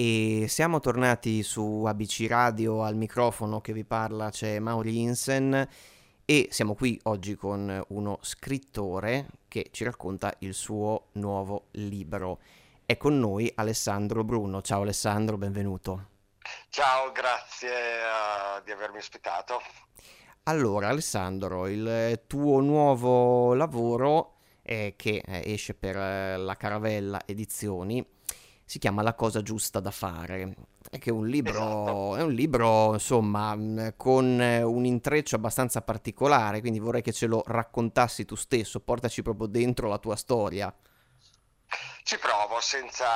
e siamo tornati su ABC Radio al microfono che vi parla c'è Mauri Insen e siamo qui oggi con uno scrittore che ci racconta il suo nuovo libro. È con noi Alessandro Bruno. Ciao Alessandro, benvenuto. Ciao, grazie uh, di avermi ospitato. Allora, Alessandro, il tuo nuovo lavoro eh, che esce per eh, la Caravella Edizioni si chiama La cosa giusta da fare. È che è un libro, esatto. è un libro insomma, mm, con eh, un intreccio abbastanza particolare, quindi vorrei che ce lo raccontassi tu stesso, portaci proprio dentro la tua storia. Ci provo senza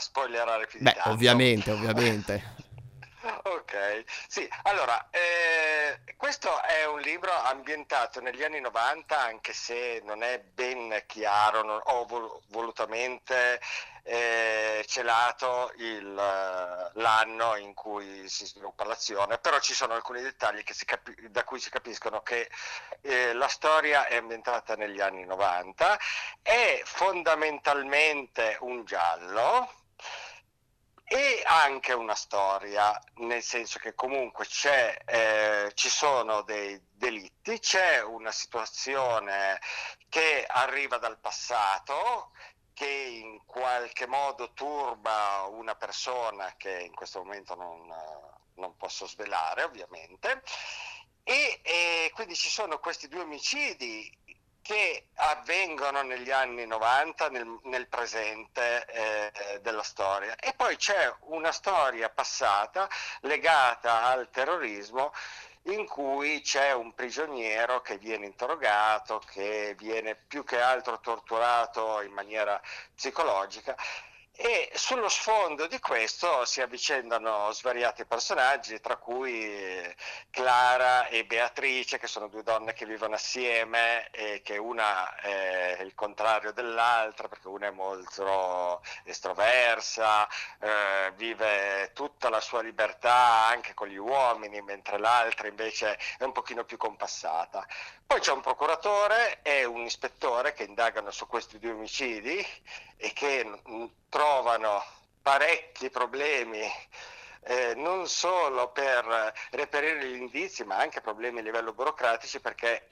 spoilerare più di Beh, tanto. ovviamente, ovviamente. Ok, sì, allora, eh, questo è un libro ambientato negli anni 90, anche se non è ben chiaro non, o vol- volutamente eh, celato il, l'anno in cui si sviluppa l'azione, però ci sono alcuni dettagli capi- da cui si capiscono che eh, la storia è ambientata negli anni 90, è fondamentalmente un giallo e anche una storia, nel senso che comunque eh, ci sono dei delitti, c'è una situazione che arriva dal passato, che in qualche modo turba una persona che in questo momento non, non posso svelare ovviamente. E, e, quindi ci sono questi due omicidi che avvengono negli anni 90 nel, nel presente eh, della storia e poi c'è una storia passata legata al terrorismo in cui c'è un prigioniero che viene interrogato, che viene più che altro torturato in maniera psicologica e sullo sfondo di questo si avvicendano svariati personaggi, tra cui Clara e Beatrice, che sono due donne che vivono assieme e che una è il contrario dell'altra, perché una è molto estroversa, eh, vive tutta la sua libertà anche con gli uomini, mentre l'altra invece è un pochino più compassata. Poi c'è un procuratore e un ispettore che indagano su questi due omicidi e che mm, trovano parecchi problemi eh, non solo per reperire gli indizi, ma anche problemi a livello burocratici, perché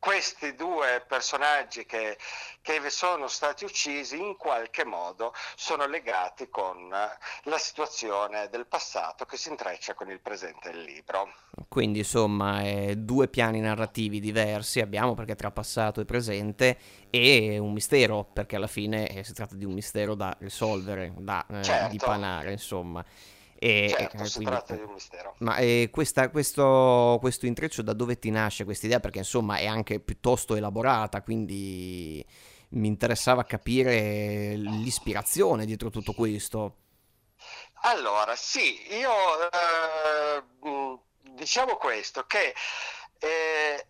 questi due personaggi che, che, sono stati uccisi in qualche modo sono legati con la situazione del passato che si intreccia con il presente del libro. Quindi insomma eh, due piani narrativi diversi abbiamo perché tra passato e presente e un mistero perché alla fine eh, si tratta di un mistero da risolvere, da eh, certo. dipanare insomma. E, certo, e, si quindi, tratta di un mistero. Ma eh, questa, questo, questo, intreccio da dove ti nasce questa idea? Perché insomma è anche piuttosto elaborata, quindi mi interessava capire l'ispirazione dietro tutto questo. Allora, sì, io eh, diciamo questo, che eh,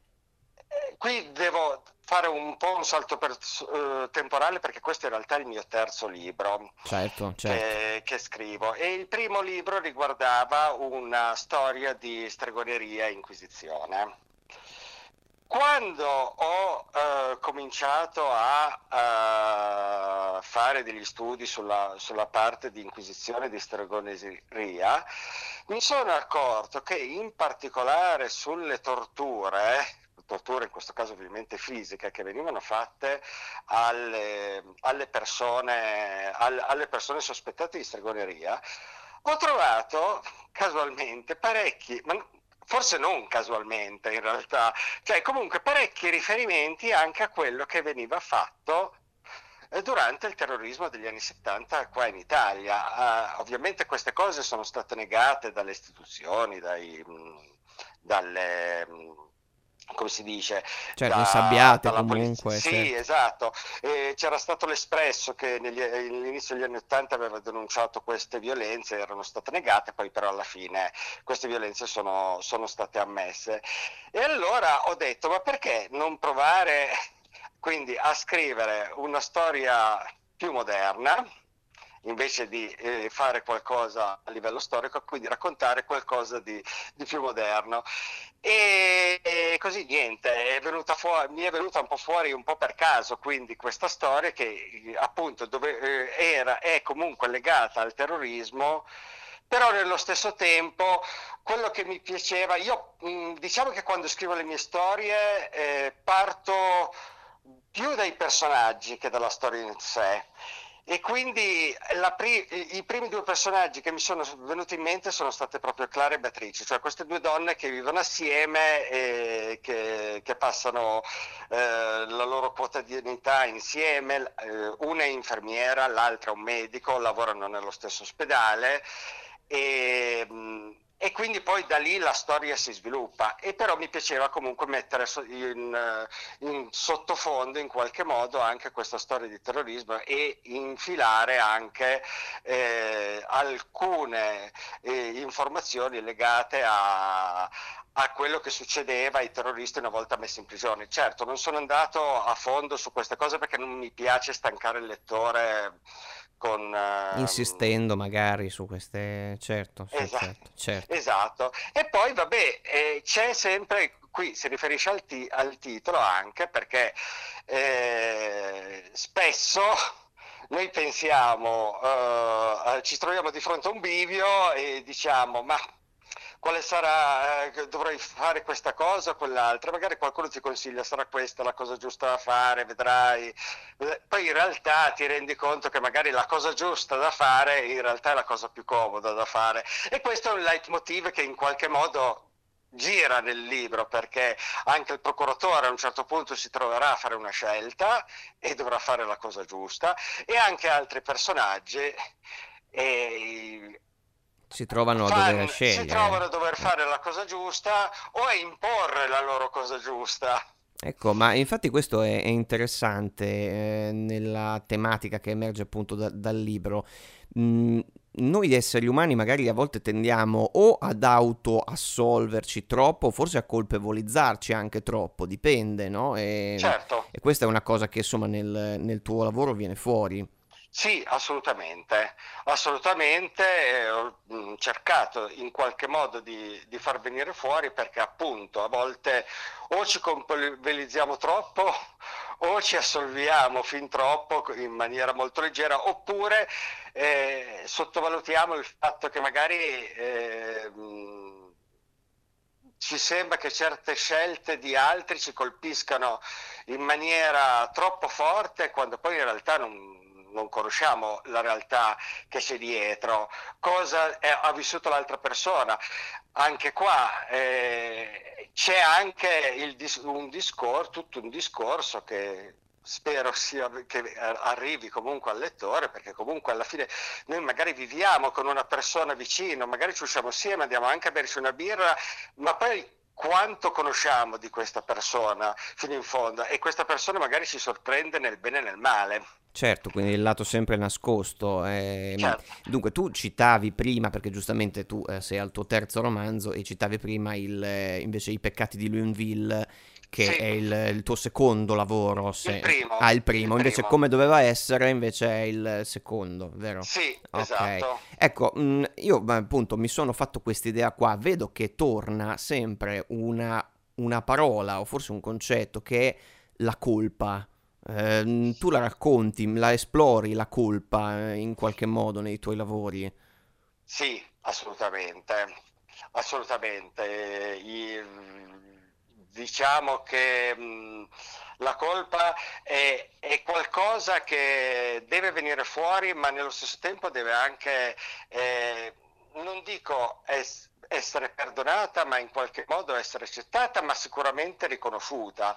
qui devo fare un po' un salto per, uh, temporale perché questo in realtà è il mio terzo libro certo, certo. Che, che, scrivo e il primo libro riguardava una storia di stregoneria e inquisizione. Quando ho uh, cominciato a uh, fare degli studi sulla, sulla parte di inquisizione e di stregoneria, mi sono accorto che in particolare sulle torture torture, in questo caso ovviamente fisiche, che venivano fatte alle, alle, persone, alle, persone sospettate di stregoneria, ho trovato casualmente parecchi, forse non casualmente in realtà, cioè comunque parecchi riferimenti anche a quello che veniva fatto durante il terrorismo degli anni 70 qua in Italia. Uh, ovviamente queste cose sono state negate dalle istituzioni, dai, mh, dalle... Mh, come si dice certo, da, insabbiate comunque sì certo. esatto e c'era stato l'Espresso che negli, all'inizio degli anni 80 aveva denunciato queste violenze erano state negate poi però alla fine queste violenze sono, sono state ammesse e allora ho detto ma perché non provare quindi a scrivere una storia più moderna invece di eh, fare qualcosa a livello storico, quindi raccontare qualcosa di, di più moderno. E, e, così niente, è fuori, mi è venuta un po' fuori un po' per caso, quindi questa storia che appunto dove, eh, era, è comunque legata al terrorismo però nello stesso tempo quello che mi piaceva, io diciamo che quando scrivo le mie storie eh, parto più dai personaggi che dalla storia in sé. E quindi pri- i primi due personaggi che mi sono venuti in mente sono state proprio Clara e Beatrice, cioè queste due donne che vivono assieme e che, che passano eh, la loro quotidianità insieme, eh, una è infermiera, l'altra è un medico, lavorano nello stesso ospedale e, e, quindi poi da lì la storia si sviluppa. E però mi piaceva comunque mettere in, in, sottofondo in qualche modo anche questa storia di terrorismo e infilare anche eh, alcune eh, informazioni legate a, a quello che succedeva ai terroristi una volta messi in prigione. Certo, non sono andato a fondo su queste cose perché non mi piace stancare il lettore con, uh, insistendo magari su queste certo, sì, esatto, certo, certo, esatto, e poi vabbè eh, c'è sempre qui si riferisce al, ti- al titolo anche perché eh, spesso noi pensiamo uh, ci troviamo di fronte a un bivio e diciamo ma quale sarà, eh, dovrei fare questa cosa o quell'altra, magari qualcuno ti consiglia sarà questa la cosa giusta da fare, vedrai, poi in realtà ti rendi conto che magari la cosa giusta da fare in realtà è la cosa più comoda da fare. E questo è un leitmotiv che in qualche modo gira nel libro perché anche il procuratore a un certo punto si troverà a fare una scelta e dovrà fare la cosa giusta e anche altri personaggi e si trovano a dover scegliere. Si trovano a dover fare la cosa giusta o a imporre la loro cosa giusta. Ecco, ma infatti questo è, è interessante eh, nella tematica che emerge appunto da, dal libro. Mm, noi esseri umani magari a volte tendiamo o ad autoassolverci troppo, forse a colpevolizzarci anche troppo, dipende, no? E, certo. E questa è una cosa che insomma nel, nel tuo lavoro viene fuori. Sì, assolutamente, assolutamente eh, ho cercato in qualche modo di, di, far venire fuori perché appunto a volte o ci compabilizziamo troppo o ci assolviamo fin troppo in maniera molto leggera oppure eh, sottovalutiamo il fatto che magari eh, ci sembra che certe scelte di altri ci colpiscano in maniera troppo forte quando poi in realtà non non conosciamo la realtà che c'è dietro, cosa è, ha vissuto l'altra persona. Anche qua eh, c'è anche il, un discorso, tutto un discorso che spero sia, che arrivi comunque al lettore, perché comunque alla fine noi magari viviamo con una persona vicino, magari ci usciamo assieme, andiamo anche a berci una birra, ma poi quanto conosciamo di questa persona fino in fondo e questa persona magari ci sorprende nel bene e nel male. Certo, quindi il lato sempre nascosto. Eh, certo. Dunque, tu citavi prima, perché giustamente tu eh, sei al tuo terzo romanzo, e citavi prima il, eh, invece i peccati di Luinville, che sì. è il, il, tuo secondo lavoro. Se... Il primo. Ah, il primo. Il invece primo. come doveva essere, invece è il secondo, vero? Sì, okay. esatto. Ecco, mh, mm, io appunto mi sono fatto questa idea qua, vedo che torna sempre una, una parola o forse un concetto che è la colpa eh, tu la racconti, la esplori la colpa eh, in qualche modo nei tuoi lavori? Sì, assolutamente, assolutamente. I, diciamo che mh, la colpa è, è, qualcosa che deve venire fuori, ma nello stesso tempo deve anche, eh, non dico es- essere perdonata, ma in qualche modo essere accettata, ma sicuramente riconosciuta.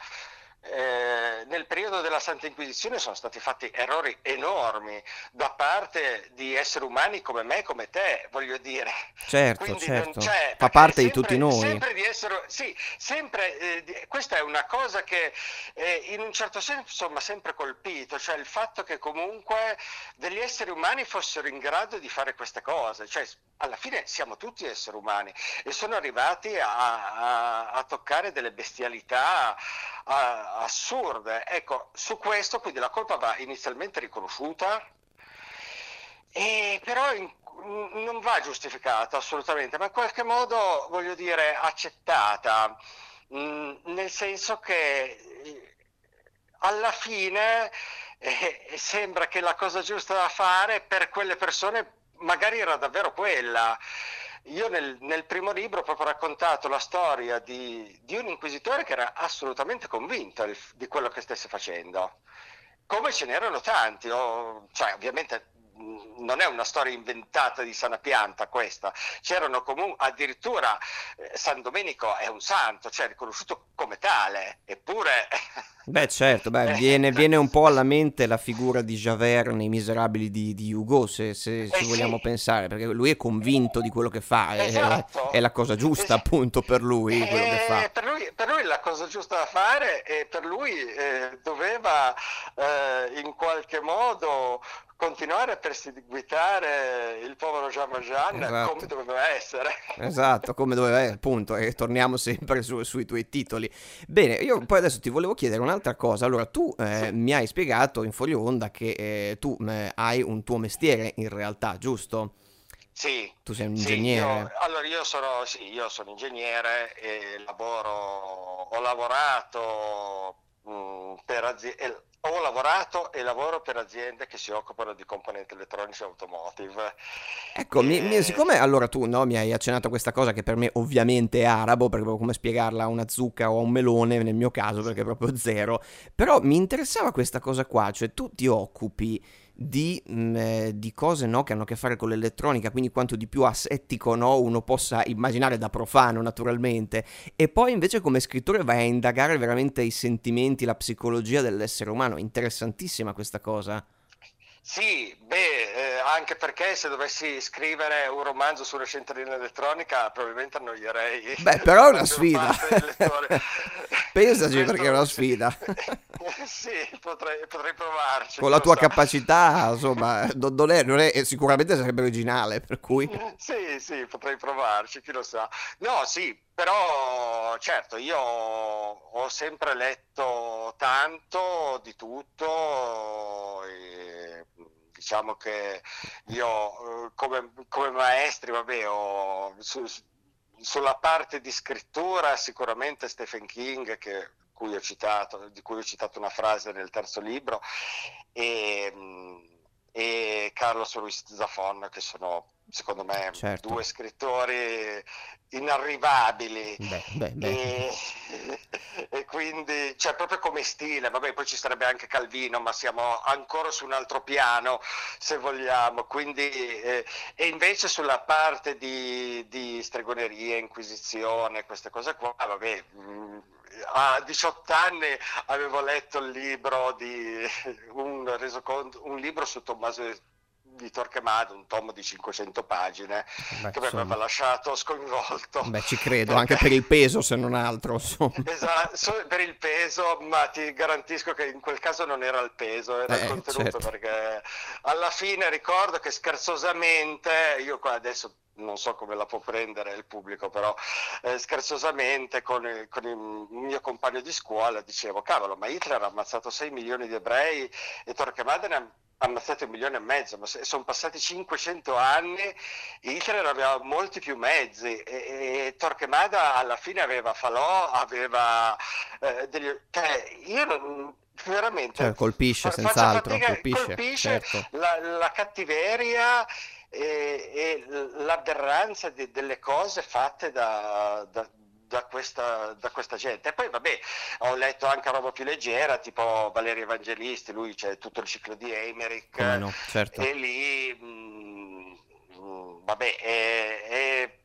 Eh, nel periodo della Santa Inquisizione sono stati fatti errori enormi da parte di esseri umani come me, come te, voglio dire. Certo, Quindi certo. Fa parte sempre, di tutti noi. Sempre di essere, sì, sempre, eh, di, questa è una cosa che eh, in un certo senso mi ha sempre colpito, cioè il fatto che comunque degli esseri umani fossero in grado di fare queste cose, cioè alla fine siamo tutti esseri umani e sono arrivati a, a, a toccare delle bestialità assurde. Ecco, su questo quindi la colpa va inizialmente riconosciuta e però in, non va giustificata assolutamente, ma in qualche modo, voglio dire, accettata, mh, mm, nel senso che eh, alla fine eh, sembra che la cosa giusta da fare per quelle persone magari era davvero quella. Io nel, nel, primo libro ho proprio raccontato la storia di, di un inquisitore che era assolutamente convinto di quello che stesse facendo, come ce n'erano tanti, o, cioè ovviamente non è una storia inventata di sana pianta questa, c'erano comunque addirittura eh, San Domenico è un santo, cioè riconosciuto come tale, eppure... Beh certo, beh, viene, viene, un po' alla mente la figura di Javert nei Miserabili di, di Hugo, se, se eh ci vogliamo sì. pensare, perché lui è convinto di quello che fa, esatto. è, è, la cosa giusta appunto per lui quello che fa. Eh, per lui, per lui la cosa giusta da fare e per lui eh, doveva eh, in qualche modo continuare a perseguitare il povero Jean Valjean esatto. come doveva essere. Esatto, come doveva essere, appunto, e torniamo sempre su, sui tuoi titoli. Bene, io poi adesso ti volevo chiedere un'altra cosa. Allora, tu eh, sì. mi hai spiegato in Foglio Onda che eh, tu eh, hai un tuo mestiere in realtà, giusto? Sì. Tu sei un ingegnere? Sì, io, allora io sono, sì, io sono ingegnere e lavoro, ho lavorato mh, mm, per aziende ho lavorato e lavoro per aziende che si occupano di componenti elettronici automotive. Ecco, e... mi, mi, siccome allora tu no, mi hai accennato questa cosa che per me ovviamente è arabo, perché proprio come spiegarla a una zucca o a un melone nel mio caso, perché è proprio zero, però mi interessava questa cosa qua, cioè tu ti occupi di, mh, mm, eh, di, cose no, che hanno a che fare con l'elettronica, quindi quanto di più asettico no, uno possa immaginare da profano naturalmente, e poi invece come scrittore vai a indagare veramente i sentimenti, la psicologia dell'essere umano, interessantissima questa cosa. Sì, beh, eh, anche perché se dovessi scrivere un romanzo sulla centralina elettronica probabilmente annoierei. Beh, però è una sfida. Pensaci perché è una sfida. sì, potrei, potrei, provarci. Con la tua so. capacità, insomma, non è, non è, sicuramente sarebbe originale, per cui... Sì, sì, potrei provarci, chi lo sa. No, sì, però certo, io ho sempre letto tanto di tutto. E diciamo che io come, come maestri, vabbè, ho, su, sulla parte di scrittura sicuramente Stephen King, che, cui citato, di cui ho citato una frase nel terzo libro, e, e Carlos Ruiz Zafon, che sono secondo me certo. due scrittori inarrivabili beh, beh, beh. E, e, quindi cioè proprio come stile vabbè poi ci sarebbe anche Calvino ma siamo ancora su un altro piano se vogliamo quindi eh, e invece sulla parte di, di stregoneria inquisizione queste cose qua vabbè mh, mm, a 18 anni avevo letto il libro di un, resoconto, un libro su Tommaso di Torquemada, un tomo di 500 pagine, Beh, che mi aveva lasciato sconvolto. Beh, ci credo, anche per il peso se non altro. Esatto, per il peso, ma ti garantisco che in quel caso non era il peso, era eh, il contenuto, certo. perché alla fine ricordo che scherzosamente, io qua adesso non so come la può prendere il pubblico, però eh, scherzosamente con, con, il mio compagno di scuola dicevo, cavolo, ma Hitler ha ammazzato 6 milioni di ebrei e Torquemada ne ha ammazzato un milione e mezzo, ma sono passati 500 anni, Hitler aveva molti più mezzi e, e Torquemada alla fine aveva falò, aveva eh, degli... Cioè, io veramente... Cioè, colpisce senz'altro, colpisce, colpisce certo. la, la cattiveria e, e l'aberranza di, delle cose fatte da, da da questa, da questa, gente. E poi vabbè, ho letto anche roba più leggera, tipo Valerio Evangelisti, lui c'è tutto il ciclo di Emerick, no, certo. e lì, mh, mm, mh, vabbè, è, è,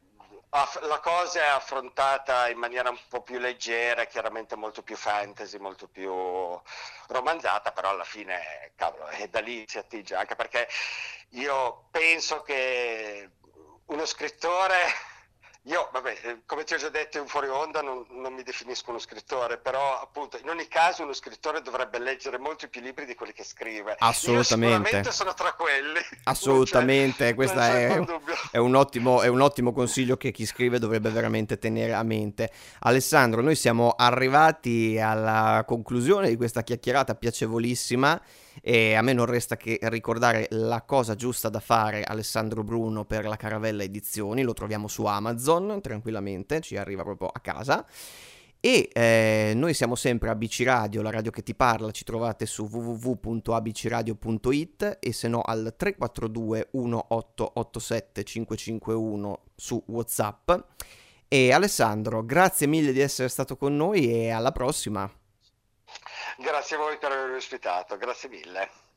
la cosa è affrontata in maniera un po' più leggera, chiaramente molto più fantasy, molto più romanzata, però alla fine, cavolo, è da lì si attinge, anche perché io penso che uno scrittore io, vabbè, eh, come ti ho già detto in fuori onda, non, non, mi definisco uno scrittore, però appunto in ogni caso uno scrittore dovrebbe leggere molti più libri di quelli che scrive. Assolutamente. Sono tra quelli. Assolutamente, questo è, è, un ottimo, è un ottimo consiglio che chi scrive dovrebbe veramente tenere a mente. Alessandro, noi siamo arrivati alla conclusione di questa chiacchierata piacevolissima E a me non resta che ricordare la cosa giusta da fare Alessandro Bruno per la Caravella Edizioni, lo troviamo su Amazon tranquillamente, ci arriva proprio a casa. E eh, noi siamo sempre ABC Radio, la radio che ti parla, ci trovate su www.abcradio.it e se no al 342 1887 551 su Whatsapp. E Alessandro, grazie mille di essere stato con noi e alla prossima. Grazie a voi per aver ospitato, grazie mille.